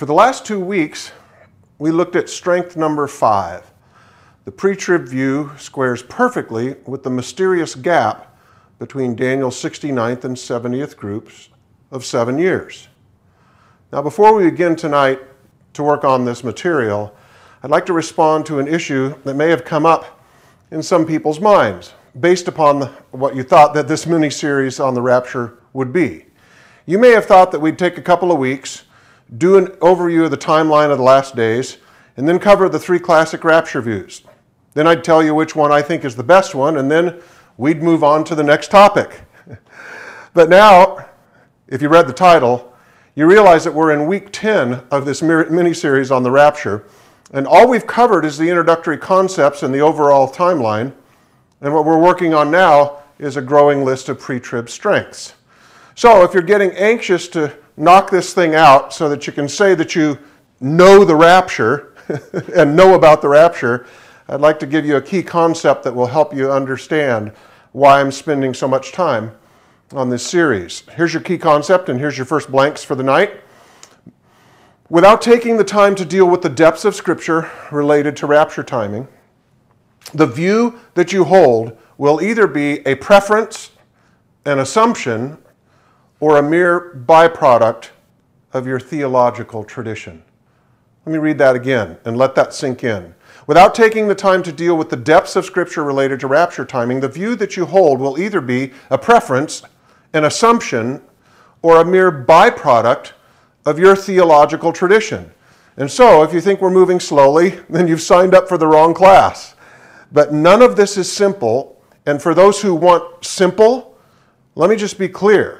For the last two weeks, we looked at strength number five. The pre trib view squares perfectly with the mysterious gap between Daniel's 69th and 70th groups of seven years. Now, before we begin tonight to work on this material, I'd like to respond to an issue that may have come up in some people's minds based upon what you thought that this mini series on the rapture would be. You may have thought that we'd take a couple of weeks, do an overview of the timeline of the last days, and then cover the three classic rapture views. Then I'd tell you which one I think is the best one, and then we'd move on to the next topic. but now, if you read the title, you realize that we're in week 10 of this mini series on the rapture, and all we've covered is the introductory concepts and the overall timeline. And what we're working on now is a growing list of pre trib strengths. So if you're getting anxious to knock this thing out so that you can say that you know the rapture and know about the rapture, I'd like to give you a key concept that will help you understand why I'm spending so much time on this series. Here's your key concept, and here's your first blanks for the night. Without taking the time to deal with the depths of Scripture related to rapture timing, the view that you hold will either be a preference, an assumption, or a mere byproduct of your theological tradition. Let me read that again and let that sink in. Without taking the time to deal with the depths of Scripture related to rapture timing, the view that you hold will either be a preference, an assumption, or a mere byproduct of your theological tradition. And so, if you think we're moving slowly, then you've signed up for the wrong class. But none of this is simple. And for those who want simple, let me just be clear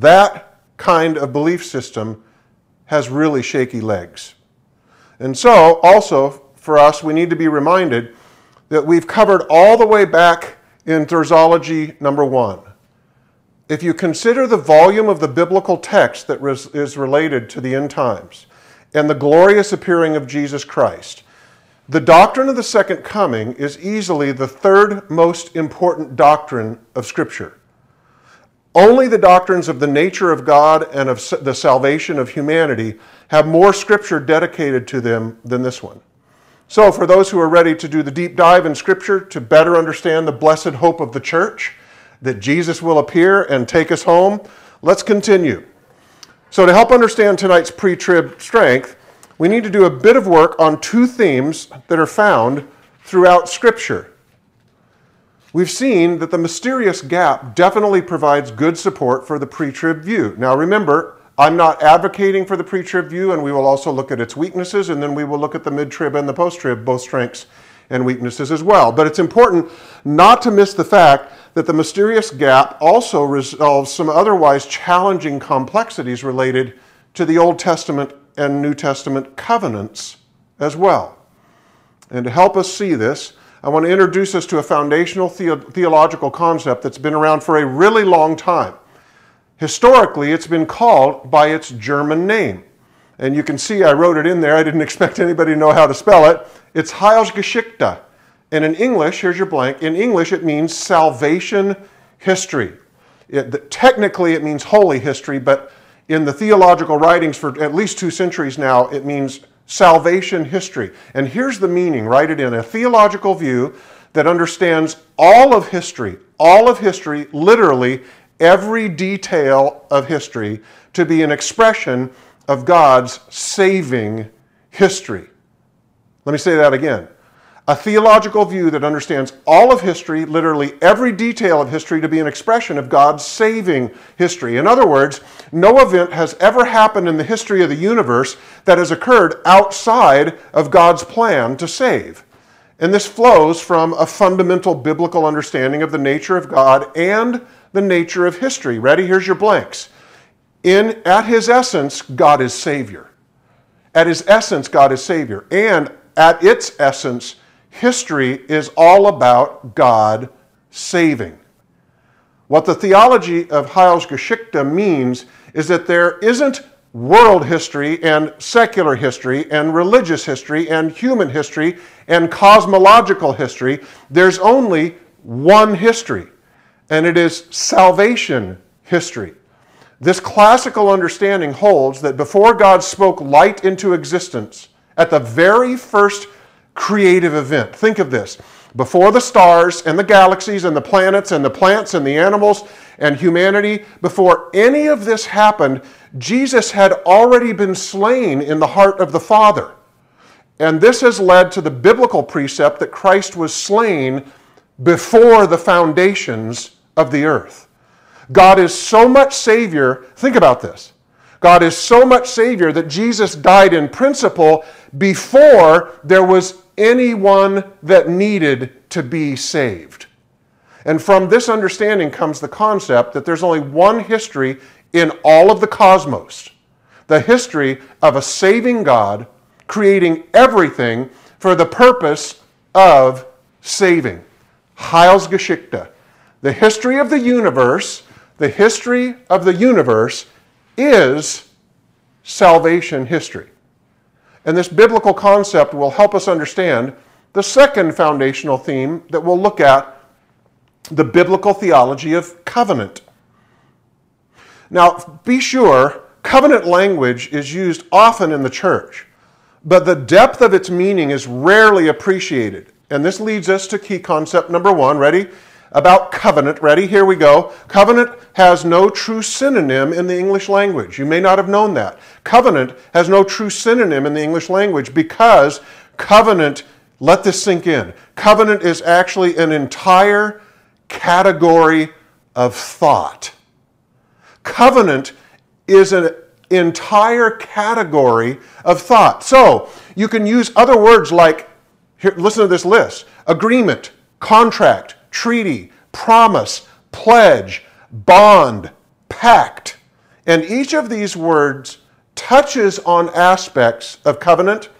that kind of belief system has really shaky legs. And so, also for us, we need to be reminded that we've covered all the way back in Thurzology number one. If you consider the volume of the biblical text that is related to the end times and the glorious appearing of Jesus Christ, the doctrine of the second coming is easily the third most important doctrine of Scripture. Only the doctrines of the nature of God and of the salvation of humanity have more Scripture dedicated to them than this one. So, for those who are ready to do the deep dive in Scripture to better understand the blessed hope of the church, that Jesus will appear and take us home, let's continue. So, to help understand tonight's pre trib strength, we need to do a bit of work on two themes that are found throughout Scripture. We've seen that the mysterious gap definitely provides good support for the pre trib view. Now, remember, I'm not advocating for the pre trib view, and we will also look at its weaknesses, and then we will look at the mid trib and the post trib, both strengths and weaknesses as well. But it's important not to miss the fact that the mysterious gap also resolves some otherwise challenging complexities related to the Old Testament and New Testament covenants as well. And to help us see this, I want to introduce us to a foundational the- theological concept that's been around for a really long time. Historically, it's been called by its German name. And you can see I wrote it in there. I didn't expect anybody to know how to spell it. It's Heilsgeschichte. And in English, here's your blank. In English, it means salvation history. It, technically, it means holy history, but in the theological writings for at least two centuries now, it means salvation history. And here's the meaning write it in a theological view that understands all of history, all of history, literally every detail of history, to be an expression of God's saving history. Let me say that again a theological view that understands all of history, literally every detail of history, to be an expression of God's saving history. In other words, no event has ever happened in the history of the universe that has occurred outside of God's plan to save. And this flows from a fundamental biblical understanding of the nature of God and the nature of history. Ready? Here's your blanks. In, at his essence, God is Savior. At his essence, God is Savior. And at its essence, history is all about God saving. What the theology of Heilsgeschichte means is that there isn't world history and secular history and religious history and human history and cosmological history. There's only one history, and it is salvation history. This classical understanding holds that before God spoke light into existence, at the very first creative event, think of this before the stars and the galaxies and the planets and the plants and the animals and humanity, before any of this happened, Jesus had already been slain in the heart of the Father. And this has led to the biblical precept that Christ was slain before the foundations of the earth. God is so much Savior, think about this. God is so much Savior that Jesus died in principle before there was anyone that needed to be saved. And from this understanding comes the concept that there's only one history in all of the cosmos the history of a saving God creating everything for the purpose of saving. Heilsgeschichte. The history of the universe, the history of the universe is salvation history. And this biblical concept will help us understand the second foundational theme that we'll look at the biblical theology of covenant. Now, be sure, covenant language is used often in the church, but the depth of its meaning is rarely appreciated. And this leads us to key concept number one. Ready? About covenant. Ready? Here we go. Covenant has no true synonym in the English language. You may not have known that. Covenant has no true synonym in the English language because covenant, let this sink in. Covenant is actually an entire category of thought. Covenant is an entire category of thought. So you can use other words like, here, listen to this list agreement, contract, treaty, promise, pledge, bond, pact. And each of these words touches on aspects of covenant,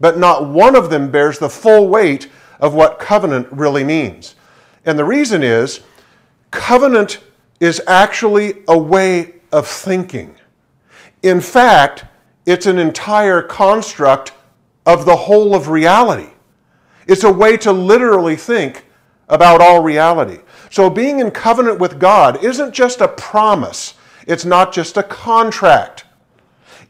but not one of them bears the full weight of what covenant really means. And the reason is covenant is actually a way of thinking. In fact, it's an entire construct of the whole of reality. It's a way to literally think about all reality. So, being in covenant with God isn't just a promise, it's not just a contract.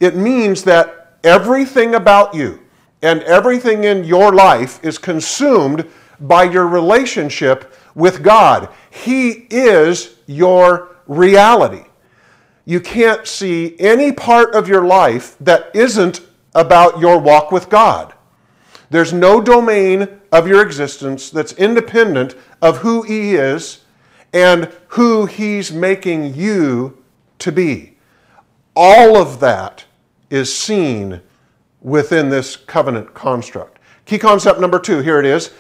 It means that everything about you and everything in your life is consumed by your relationship with God. He is your reality. You can't see any part of your life that isn't about your walk with God. There's no domain of your existence that's independent of who He is and who He's making you to be. All of that is seen within this covenant construct. Key concept number two here it is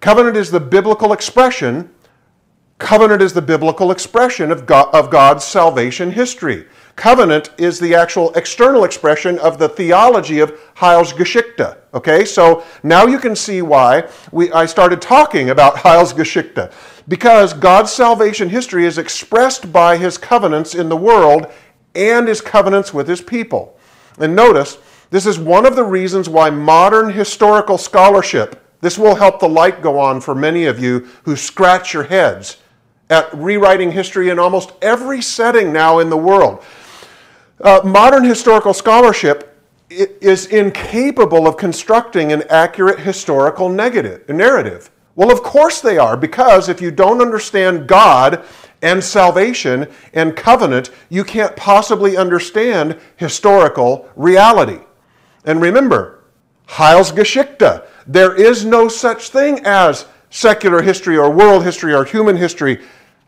Covenant is the biblical expression. Covenant is the biblical expression of, God, of God's salvation history. Covenant is the actual external expression of the theology of Heilsgeschichte. Okay, so now you can see why we, I started talking about Heilsgeschichte. Because God's salvation history is expressed by his covenants in the world and his covenants with his people. And notice, this is one of the reasons why modern historical scholarship this will help the light go on for many of you who scratch your heads at rewriting history in almost every setting now in the world. Uh, modern historical scholarship is incapable of constructing an accurate historical negative, narrative. Well, of course they are, because if you don't understand God and salvation and covenant, you can't possibly understand historical reality. And remember, Heil's Heilsgeschichte, there is no such thing as secular history or world history or human history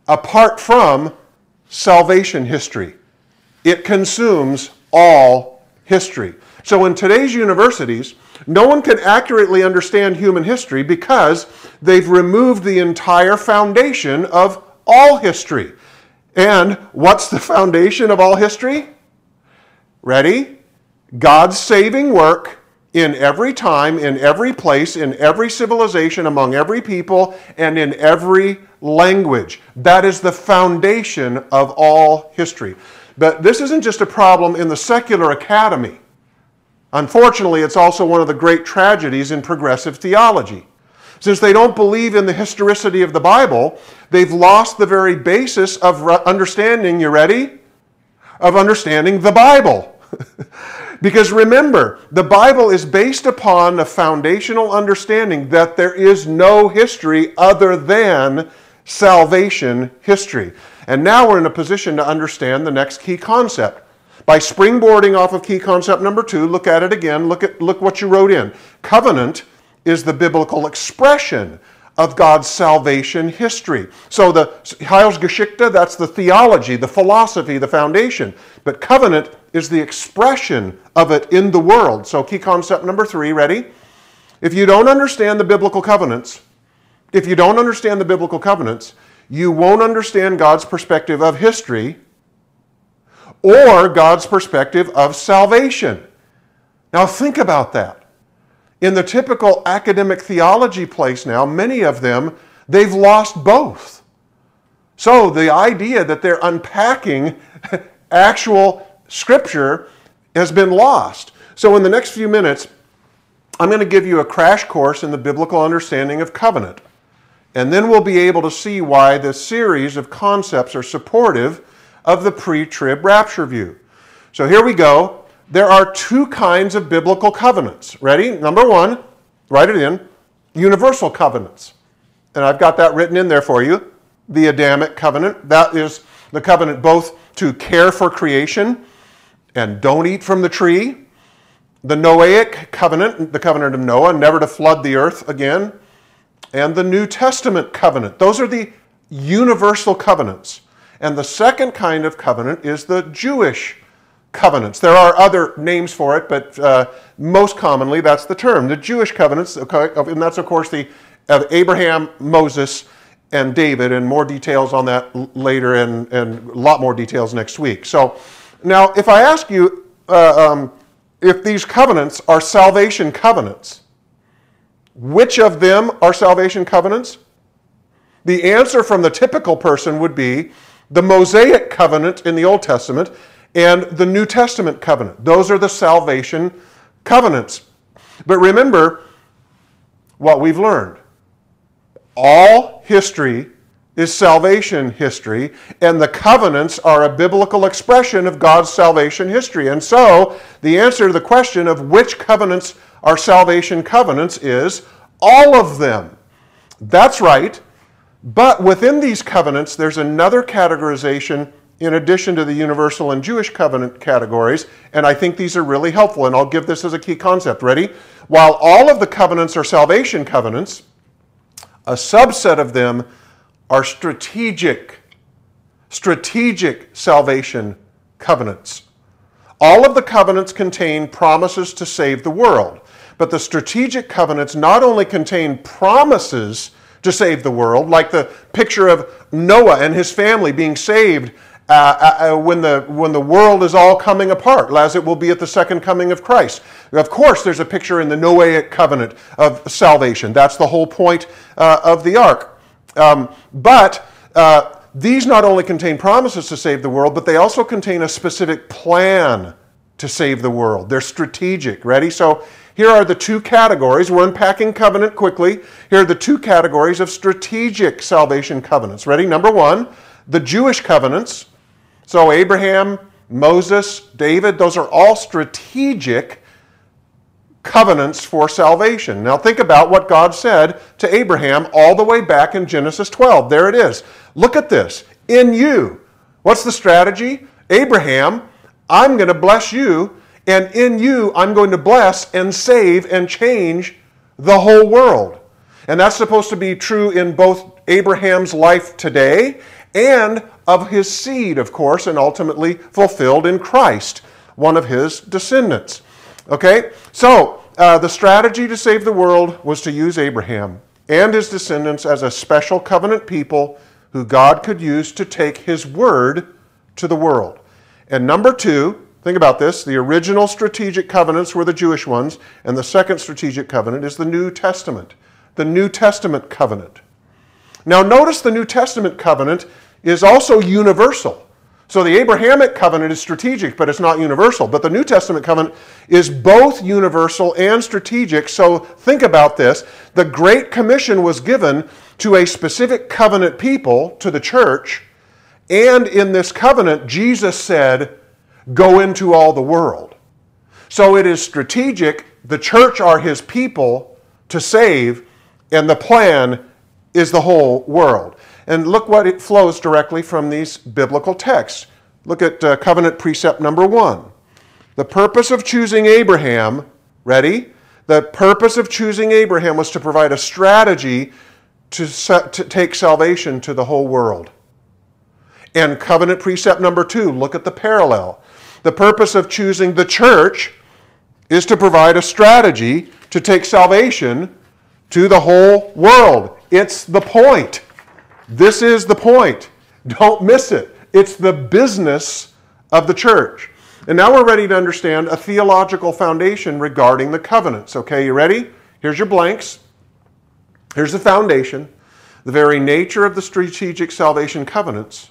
apart from salvation history. It consumes all history. So in today's universities, no one can accurately understand human history because they've removed the entire foundation of all history. And what's the foundation of all history? Ready? God's saving work in every time, in every place, in every civilization, among every people, and in every language. That is the foundation of all history. But this isn't just a problem in the secular academy. Unfortunately, it's also one of the great tragedies in progressive theology. Since they don't believe in the historicity of the Bible, they've lost the very basis of understanding, you ready? of understanding the Bible. because remember, the Bible is based upon a foundational understanding that there is no history other than salvation history. And now we're in a position to understand the next key concept. By springboarding off of key concept number two, look at it again. Look at look what you wrote in. Covenant is the biblical expression of God's salvation history. So the Heilsgeschichte, that's the theology, the philosophy, the foundation. But covenant is the expression of it in the world. So key concept number three, ready? If you don't understand the biblical covenants, if you don't understand the biblical covenants, you won't understand God's perspective of history or God's perspective of salvation. Now think about that. In the typical academic theology place now, many of them, they've lost both. So the idea that they're unpacking actual scripture has been lost. So in the next few minutes, I'm going to give you a crash course in the biblical understanding of covenant. And then we'll be able to see why this series of concepts are supportive of the pre trib rapture view. So here we go there are two kinds of biblical covenants. Ready? Number one, write it in universal covenants. And I've got that written in there for you. The Adamic covenant, that is the covenant both to care for creation and don't eat from the tree. The Noahic covenant, the covenant of Noah, never to flood the earth again. And the New Testament covenant. Those are the universal covenants. And the second kind of covenant is the Jewish covenants. There are other names for it, but uh, most commonly that's the term. The Jewish covenants, and that's of course the of Abraham, Moses, and David, and more details on that later, and, and a lot more details next week. So now, if I ask you uh, um, if these covenants are salvation covenants, which of them are salvation covenants? The answer from the typical person would be the Mosaic covenant in the Old Testament and the New Testament covenant. Those are the salvation covenants. But remember what we've learned. All history is salvation history, and the covenants are a biblical expression of God's salvation history. And so, the answer to the question of which covenants are salvation covenants is all of them. That's right. But within these covenants, there's another categorization in addition to the universal and Jewish covenant categories, and I think these are really helpful, and I'll give this as a key concept. Ready? While all of the covenants are salvation covenants, a subset of them are strategic, strategic salvation covenants. All of the covenants contain promises to save the world, but the strategic covenants not only contain promises to save the world, like the picture of Noah and his family being saved uh, uh, uh, when, the, when the world is all coming apart, as it will be at the second coming of Christ. Of course, there's a picture in the Noahic covenant of salvation. That's the whole point uh, of the ark. Um, but uh, these not only contain promises to save the world, but they also contain a specific plan to save the world. They're strategic. Ready? So here are the two categories. We're unpacking covenant quickly. Here are the two categories of strategic salvation covenants. Ready? Number one, the Jewish covenants so, Abraham, Moses, David, those are all strategic covenants for salvation. Now, think about what God said to Abraham all the way back in Genesis 12. There it is. Look at this. In you. What's the strategy? Abraham, I'm going to bless you, and in you, I'm going to bless and save and change the whole world. And that's supposed to be true in both Abraham's life today and of his seed, of course, and ultimately fulfilled in Christ, one of his descendants. Okay? So, uh, the strategy to save the world was to use Abraham and his descendants as a special covenant people who God could use to take his word to the world. And number two, think about this the original strategic covenants were the Jewish ones, and the second strategic covenant is the New Testament, the New Testament covenant. Now, notice the New Testament covenant is also universal. So the Abrahamic covenant is strategic, but it's not universal. But the New Testament covenant is both universal and strategic. So think about this. The Great Commission was given to a specific covenant people, to the church. And in this covenant, Jesus said, go into all the world. So it is strategic. The church are his people to save, and the plan is the whole world. And look what it flows directly from these biblical texts. Look at uh, covenant precept number one. The purpose of choosing Abraham, ready? The purpose of choosing Abraham was to provide a strategy to, set, to take salvation to the whole world. And covenant precept number two, look at the parallel. The purpose of choosing the church is to provide a strategy to take salvation to the whole world. It's the point. This is the point. Don't miss it. It's the business of the church. And now we're ready to understand a theological foundation regarding the covenants. Okay, you ready? Here's your blanks. Here's the foundation. The very nature of the strategic salvation covenants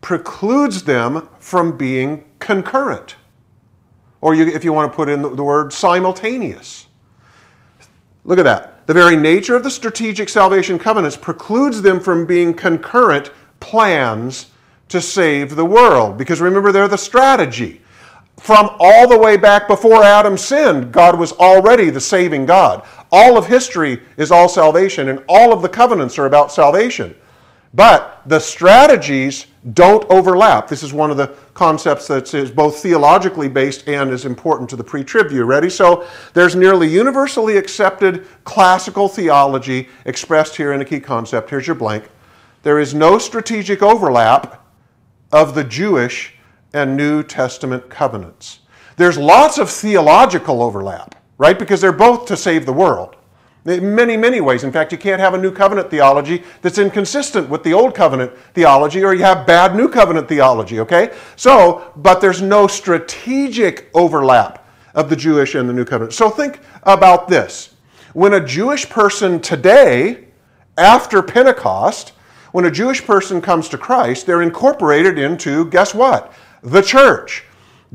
precludes them from being concurrent. Or you, if you want to put in the, word simultaneous. Look at that. The very nature of the strategic salvation covenants precludes them from being concurrent plans to save the world. Because remember, they're the strategy. From all the way back before Adam sinned, God was already the saving God. All of history is all salvation, and all of the covenants are about salvation. But the strategies don't overlap. This is one of the concepts that is both theologically based and is important to the pre trib view. Ready? So there's nearly universally accepted classical theology expressed here in a key concept. Here's your blank. There is no strategic overlap of the Jewish and New Testament covenants. There's lots of theological overlap, right? Because they're both to save the world. In many, many ways. In fact, you can't have a new covenant theology that's inconsistent with the old covenant theology, or you have bad new covenant theology, okay? So, but there's no strategic overlap of the Jewish and the new covenant. So think about this. When a Jewish person today, after Pentecost, when a Jewish person comes to Christ, they're incorporated into, guess what? The church.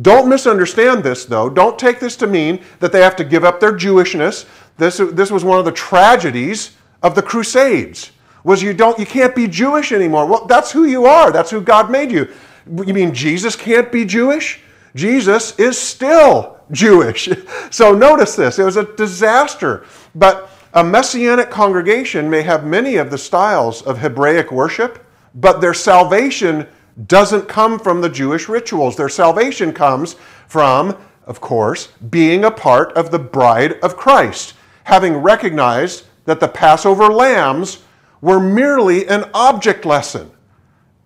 Don't misunderstand this, though. Don't take this to mean that they have to give up their Jewishness. This, this was one of the tragedies of the Crusades. Was you don't you can't be Jewish anymore. Well, that's who you are. That's who God made you. You mean Jesus can't be Jewish? Jesus is still Jewish. So notice this. It was a disaster. But a messianic congregation may have many of the styles of Hebraic worship, but their salvation doesn't come from the Jewish rituals. Their salvation comes from, of course, being a part of the bride of Christ, having recognized that the Passover lambs were merely an object lesson.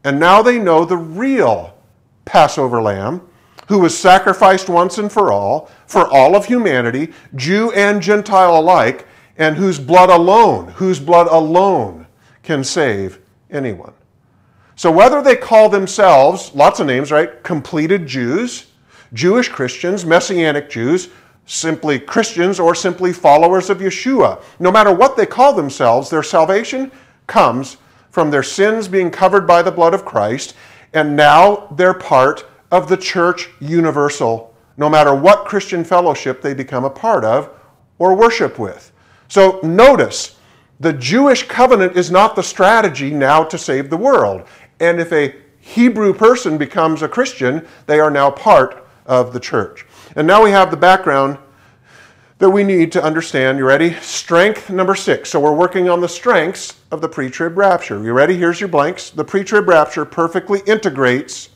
And now they know the real Passover lamb, who was sacrificed once and for all, for all of humanity, Jew and Gentile alike, and whose blood alone, whose blood alone can save anyone. So whether they call themselves, lots of names, right? Completed Jews, Jewish Christians, Messianic Jews, simply Christians, or simply followers of Yeshua, no matter what they call themselves, their salvation comes from their sins being covered by the blood of Christ, and now they're part of the church universal, no matter what Christian fellowship they become a part of or worship with. So notice, the Jewish covenant is not the strategy now to save the world. And if a Hebrew person becomes a Christian, they are now part of the church. And now we have the background that we need to understand. You ready? Strength number six. So we're working on the strengths of the pre trib rapture. You ready? Here's your blanks. The pre trib rapture perfectly integrates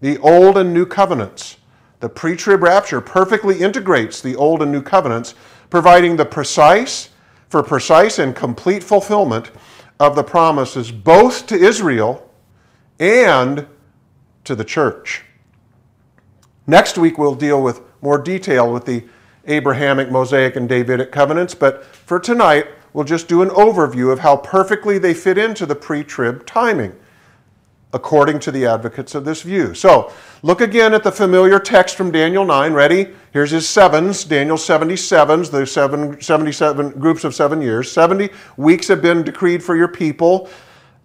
the old and new covenants. The pre trib rapture perfectly integrates the old and new covenants, providing the precise, for precise and complete fulfillment of the promises both to Israel and to the church. Next week, we'll deal with more detail with the Abrahamic, Mosaic, and Davidic covenants, but for tonight, we'll just do an overview of how perfectly they fit into the pre trib timing, according to the advocates of this view. So, look again at the familiar text from Daniel 9. Ready? Here's his sevens, Daniel 77s, the seven, 77 groups of seven years. 70 weeks have been decreed for your people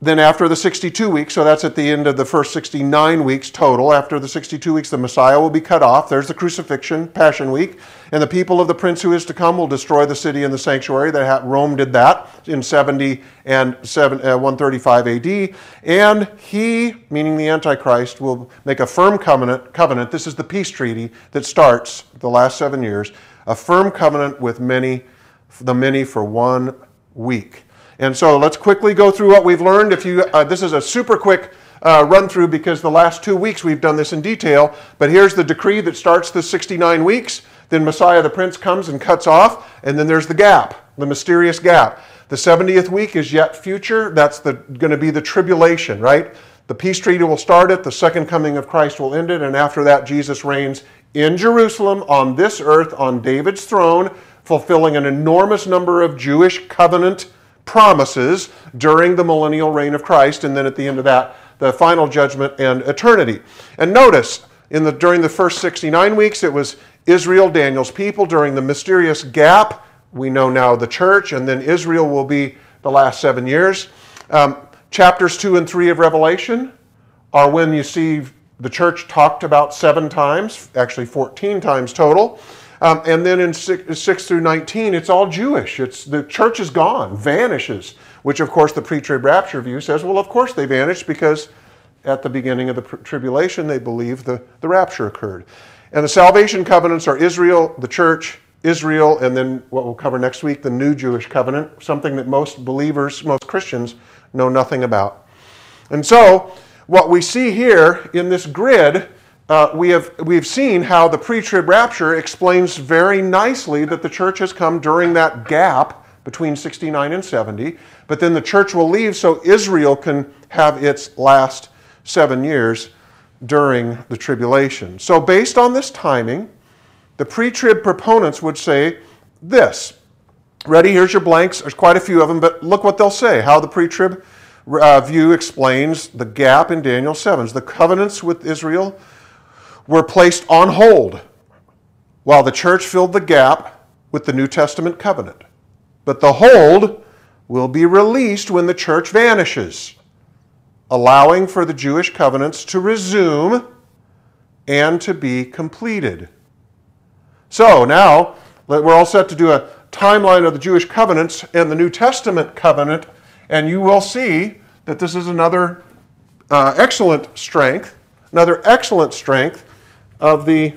then after the 62 weeks, so that's at the end of the first 69 weeks total, after the 62 weeks, the Messiah will be cut off. There's the crucifixion, Passion Week. And the people of the prince who is to come will destroy the city and the sanctuary. That Rome did that in 70 and uh, 135 AD. And he, meaning the Antichrist, will make a firm covenant. Covenant. This is the peace treaty that starts the last seven years. A firm covenant with many, the many for one week. And so let's quickly go through what we've learned. If you, uh, this is a super quick uh, run through because the last two weeks we've done this in detail. But here's the decree that starts the 69 weeks. Then Messiah the Prince comes and cuts off, and then there's the gap, the mysterious gap. The 70th week is yet future. That's going to be the tribulation, right? The peace treaty will start it, the second coming of Christ will end it, and after that, Jesus reigns in Jerusalem on this earth on David's throne, fulfilling an enormous number of Jewish covenant promises during the millennial reign of Christ, and then at the end of that, the final judgment and eternity. And notice, in the, during the first 69 weeks, it was Israel, Daniel's people. During the mysterious gap, we know now the church, and then Israel will be the last seven years. Um, chapters 2 and 3 of Revelation are when you see the church talked about seven times, actually 14 times total. Um, and then in 6, 6, through 19, it's all Jewish. It's, the church is gone, vanishes, which of course the pre trib rapture view says, well, of course they vanished because at the beginning of the tribulation they believe the, the rapture occurred. And the salvation covenants are Israel, the church, Israel, and then what we'll cover next week, the new Jewish covenant, something that most believers, most Christians know nothing about. And so, what we see here in this grid uh, we have we've seen how the pre-trib rapture explains very nicely that the church has come during that gap between 69 and 70, but then the church will leave so Israel can have its last seven years during the tribulation. So, based on this timing, the pre-trib proponents would say this. Ready? Here's your blanks. There's quite a few of them, but look what they'll say. How the pre-trib uh, view explains the gap in Daniel 7. The covenants with Israel were placed on hold while the church filled the gap with the New Testament covenant. But the hold will be released when the church vanishes, allowing for the Jewish covenants to resume and to be completed. So now we're all set to do a timeline of the Jewish covenants and the New Testament covenant, and you will see that this is another uh, excellent strength, another excellent strength of the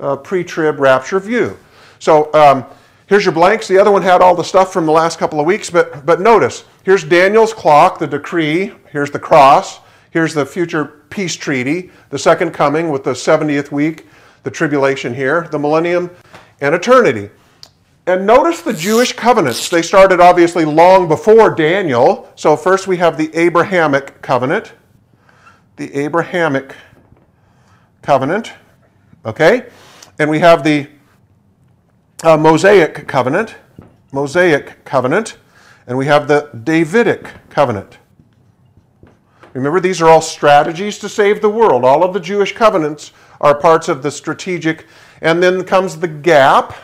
uh, pre trib rapture view. So um, here's your blanks. The other one had all the stuff from the last couple of weeks, but, but notice here's Daniel's clock, the decree, here's the cross, here's the future peace treaty, the second coming with the 70th week, the tribulation here, the millennium, and eternity. And notice the Jewish covenants. They started obviously long before Daniel. So first we have the Abrahamic covenant. The Abrahamic covenant, okay? And we have the uh, Mosaic covenant, Mosaic covenant, and we have the Davidic covenant. Remember, these are all strategies to save the world. All of the Jewish covenants are parts of the strategic. And then comes the gap,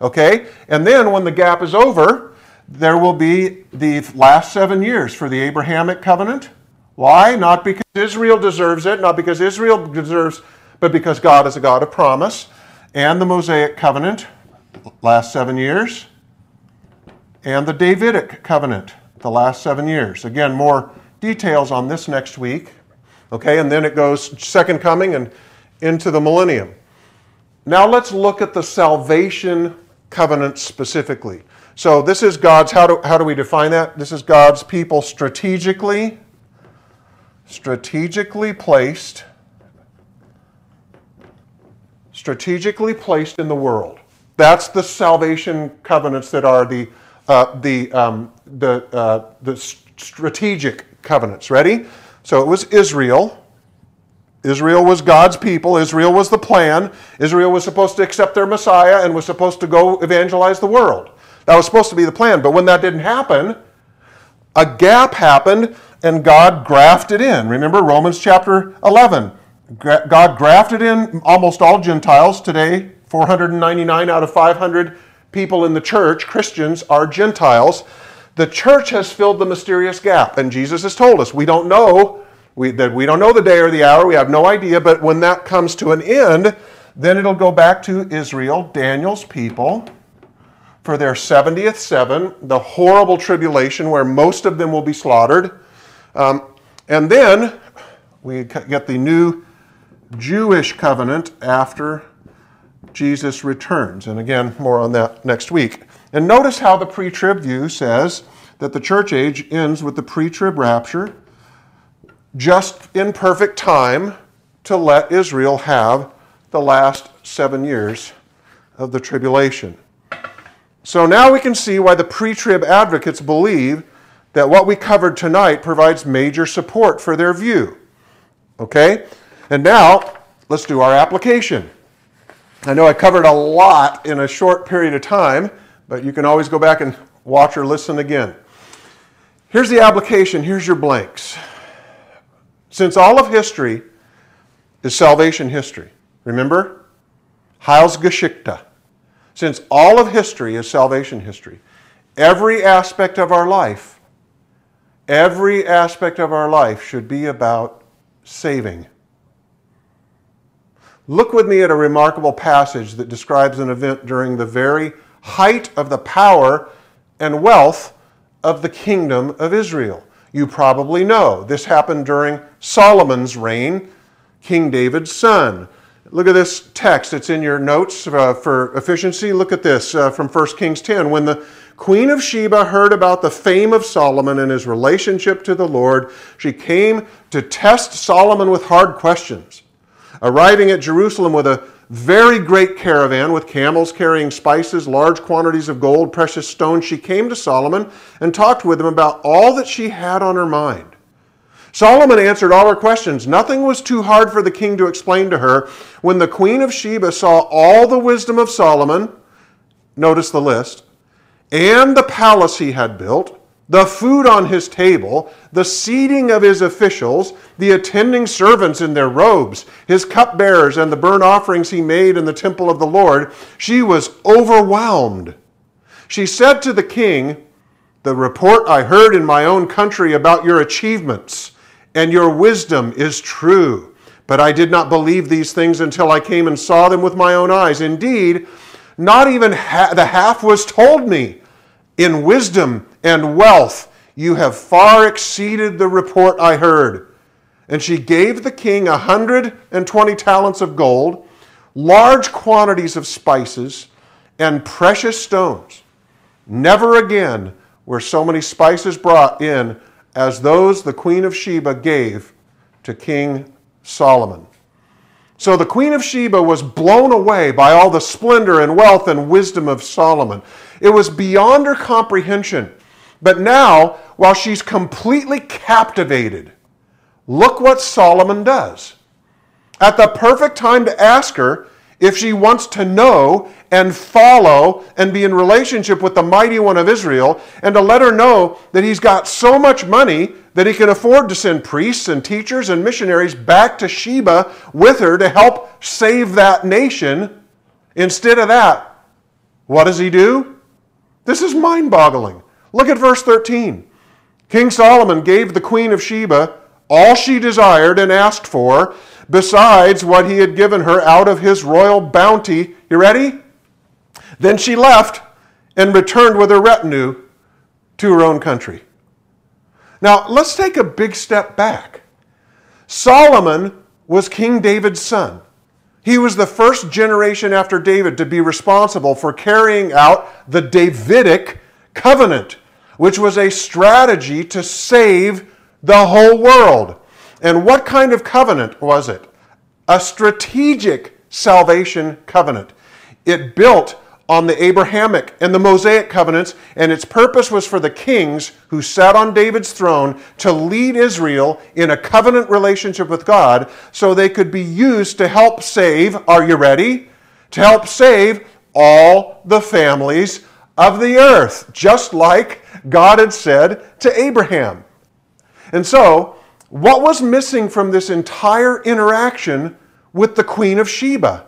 okay? And then when the gap is over, there will be the last seven years for the Abrahamic covenant why? Not because Israel deserves it, not because Israel deserves, but because God is a God of promise. And the Mosaic covenant, last seven years, and the Davidic covenant, the last seven years. Again, more details on this next week. Okay, and then it goes second coming and into the millennium. Now let's look at the salvation covenant specifically. So this is God's, how do, how do we define that? This is God's people strategically strategically placed strategically placed in the world. That's the salvation covenants that are the uh, the um, the uh, the strategic covenants. Ready? So it was Israel. Israel was God's people. Israel was the plan. Israel was supposed to accept their Messiah and was supposed to go evangelize the world. That was supposed to be the plan. But when that didn't happen, a gap happened and God grafted in. Remember Romans chapter 11. God grafted in almost all Gentiles. Today, 499 out of 500 people in the church, Christians, are Gentiles. The church has filled the mysterious gap, and Jesus has told us we don't know we, that we don't know the day or the hour. We have no idea. But when that comes to an end, then it'll go back to Israel, Daniel's people, for their 70th seven, the horrible tribulation where most of them will be slaughtered. Um, and then we get the new Jewish covenant after Jesus returns. And again, more on that next week. And notice how the pre trib view says that the church age ends with the pre trib rapture, just in perfect time to let Israel have the last seven years of the tribulation. So now we can see why the pre trib advocates believe that what we covered tonight provides major support for their view. Okay? And now, let's do our application. I know I covered a lot in a short period of time, but you can always go back and watch or listen again. Here's the application, here's your blanks. Since all of history is salvation history, remember? Heilsgeschichte. Since all of history is salvation history, every aspect of our life, every aspect of our life should be about saving. Look with me at a remarkable passage that describes an event during the very height of the power and wealth of the kingdom of Israel. You probably know this happened during Solomon's reign, King David's son. Look at this text. It's in your notes uh, for efficiency. Look at this uh, from 1 Kings 10. When the Queen of Sheba heard about the fame of Solomon and his relationship to the Lord, she came to test Solomon with hard questions. Arriving at Jerusalem with a very great caravan with camels carrying spices, large quantities of gold, precious stones, she came to Solomon and talked with him about all that she had on her mind. Solomon answered all her questions. Nothing was too hard for the king to explain to her. When the queen of Sheba saw all the wisdom of Solomon, notice the list, and the palace he had built, the food on his table, the seating of his officials, the attending servants in their robes, his cupbearers, and the burnt offerings he made in the temple of the Lord, she was overwhelmed. She said to the king, The report I heard in my own country about your achievements and your wisdom is true. But I did not believe these things until I came and saw them with my own eyes. Indeed, not even ha- the half was told me. In wisdom and wealth you have far exceeded the report I heard. And she gave the king a hundred and twenty talents of gold, large quantities of spices, and precious stones. Never again were so many spices brought in as those the queen of Sheba gave to King Solomon. So the queen of Sheba was blown away by all the splendor and wealth and wisdom of Solomon. It was beyond her comprehension. But now, while she's completely captivated, look what Solomon does. At the perfect time to ask her if she wants to know and follow and be in relationship with the mighty one of Israel, and to let her know that he's got so much money that he can afford to send priests and teachers and missionaries back to Sheba with her to help save that nation. Instead of that, what does he do? This is mind boggling. Look at verse 13. King Solomon gave the queen of Sheba all she desired and asked for, besides what he had given her out of his royal bounty. You ready? Then she left and returned with her retinue to her own country. Now, let's take a big step back. Solomon was King David's son. He was the first generation after David to be responsible for carrying out the Davidic covenant which was a strategy to save the whole world. And what kind of covenant was it? A strategic salvation covenant. It built on the Abrahamic and the Mosaic covenants, and its purpose was for the kings who sat on David's throne to lead Israel in a covenant relationship with God so they could be used to help save, are you ready? To help save all the families of the earth, just like God had said to Abraham. And so, what was missing from this entire interaction with the Queen of Sheba?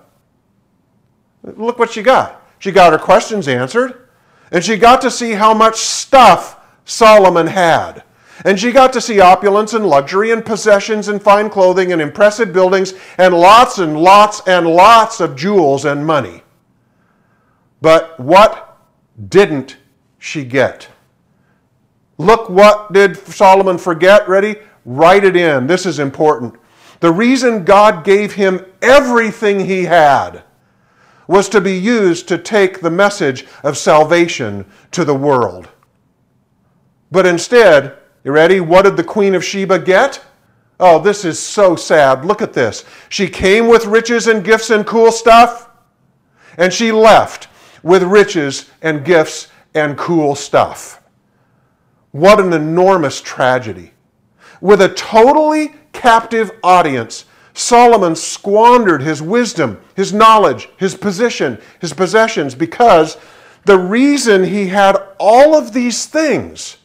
Look what she got. She got her questions answered, and she got to see how much stuff Solomon had. And she got to see opulence and luxury and possessions and fine clothing and impressive buildings and lots and lots and lots of jewels and money. But what didn't she get? Look, what did Solomon forget? Ready? Write it in. This is important. The reason God gave him everything he had was to be used to take the message of salvation to the world. But instead, you ready? What did the Queen of Sheba get? Oh, this is so sad. Look at this. She came with riches and gifts and cool stuff, and she left with riches and gifts and cool stuff. What an enormous tragedy. With a totally captive audience, Solomon squandered his wisdom, his knowledge, his position, his possessions because the reason he had all of these things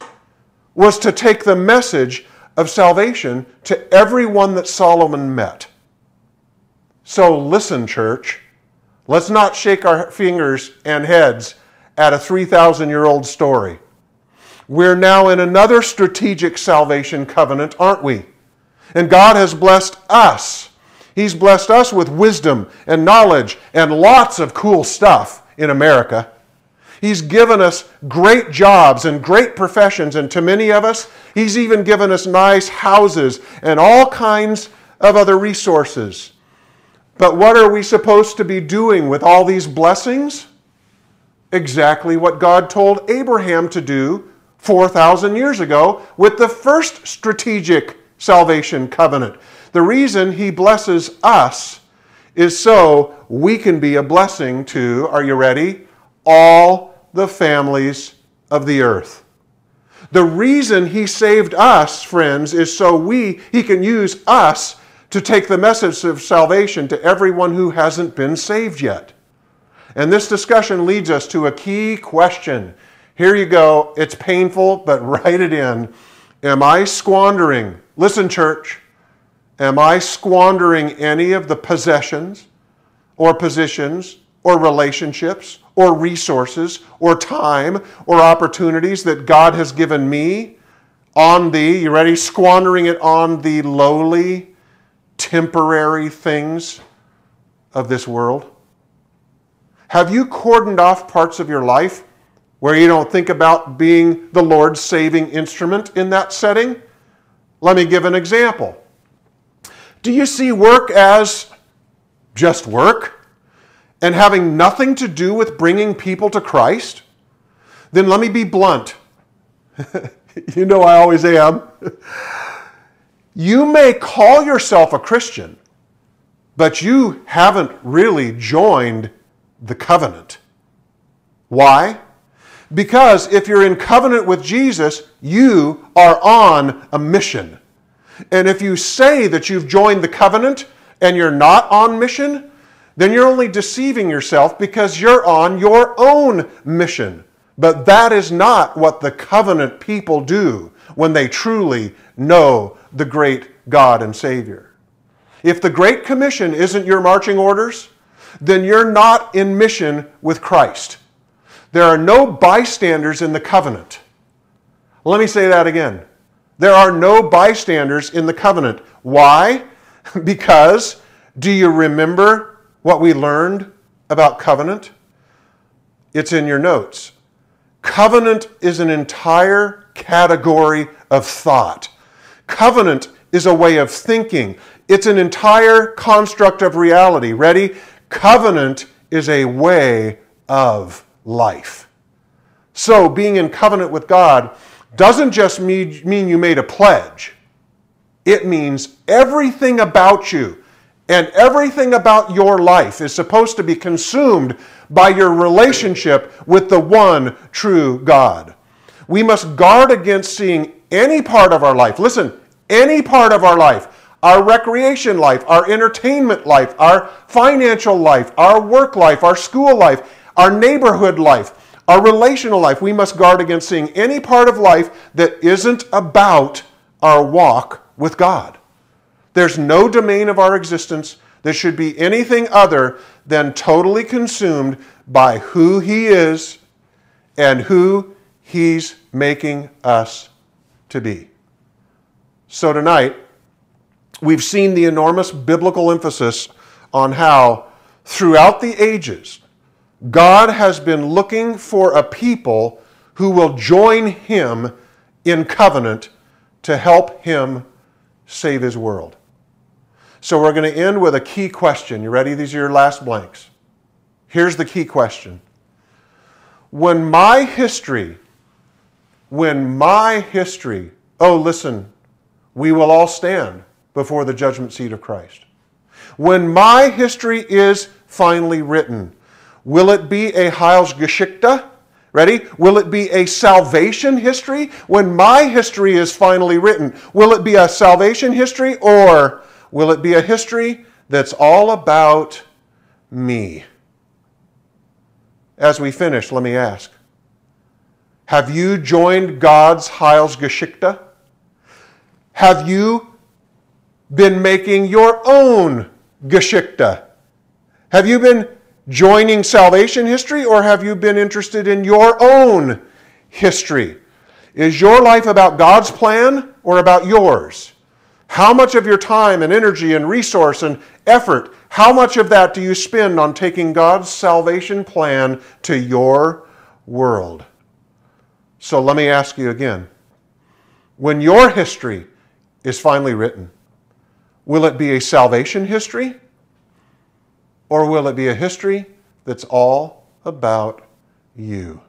was to take the message of salvation to everyone that Solomon met. So listen, church. Let's not shake our fingers and heads at a 3,000 year old story. We're now in another strategic salvation covenant, aren't we? And God has blessed us. He's blessed us with wisdom and knowledge and lots of cool stuff in America. He's given us great jobs and great professions, and to many of us, He's even given us nice houses and all kinds of other resources. But what are we supposed to be doing with all these blessings? Exactly what God told Abraham to do 4,000 years ago with the first strategic salvation covenant. The reason He blesses us is so we can be a blessing to, are you ready? All the families of the earth. The reason He saved us, friends, is so we, He can use us to take the message of salvation to everyone who hasn't been saved yet. And this discussion leads us to a key question. Here you go. It's painful, but write it in. Am I squandering, listen, church, am I squandering any of the possessions or positions or relationships or resources or time or opportunities that God has given me on the, you ready, squandering it on the lowly, temporary things of this world? Have you cordoned off parts of your life where you don't think about being the Lord's saving instrument in that setting? Let me give an example. Do you see work as just work and having nothing to do with bringing people to Christ? Then let me be blunt. you know I always am. you may call yourself a Christian, but you haven't really joined the covenant. Why? Because if you're in covenant with Jesus, you are on a mission. And if you say that you've joined the covenant and you're not on mission, then you're only deceiving yourself because you're on your own mission. But that is not what the covenant people do when they truly know the great God and Savior. If the Great Commission isn't your marching orders, then you're not in mission with Christ. There are no bystanders in the covenant. Let me say that again. There are no bystanders in the covenant. Why? because, do you remember what we learned about covenant? It's in your notes. Covenant is an entire category of thought. Covenant is a way of thinking. It's an entire construct of reality. Ready? Covenant is a way of life. So, being in covenant with God doesn't just mean you made a pledge, it means everything about you and everything about your life is supposed to be consumed by your relationship with the one true God. We must guard against seeing any part of our life, listen, any part of our life, our recreation life, our entertainment life, our financial life, our work life, our school life, our neighborhood life, our relational life. We must guard against seeing any part of life that isn't about our walk with God. There's no domain of our existence that should be anything other than totally consumed by who He is and who He's making us to be. So tonight, we've seen the enormous biblical emphasis on how throughout the ages, God has been looking for a people who will join Him in covenant to help Him save His world. So we're going to end with a key question. You ready? These are your last blanks. Here's the key question When my history, when my history, oh, listen, we will all stand before the judgment seat of Christ. When my history is finally written, will it be a Heilsgeschichte? Ready? Will it be a salvation history? When my history is finally written, will it be a salvation history or will it be a history that's all about me? As we finish, let me ask Have you joined God's Heilsgeschichte? Have you been making your own Geschichte? Have you been joining salvation history or have you been interested in your own history? Is your life about God's plan or about yours? How much of your time and energy and resource and effort, how much of that do you spend on taking God's salvation plan to your world? So let me ask you again. When your history is finally written, will it be a salvation history or will it be a history that's all about you?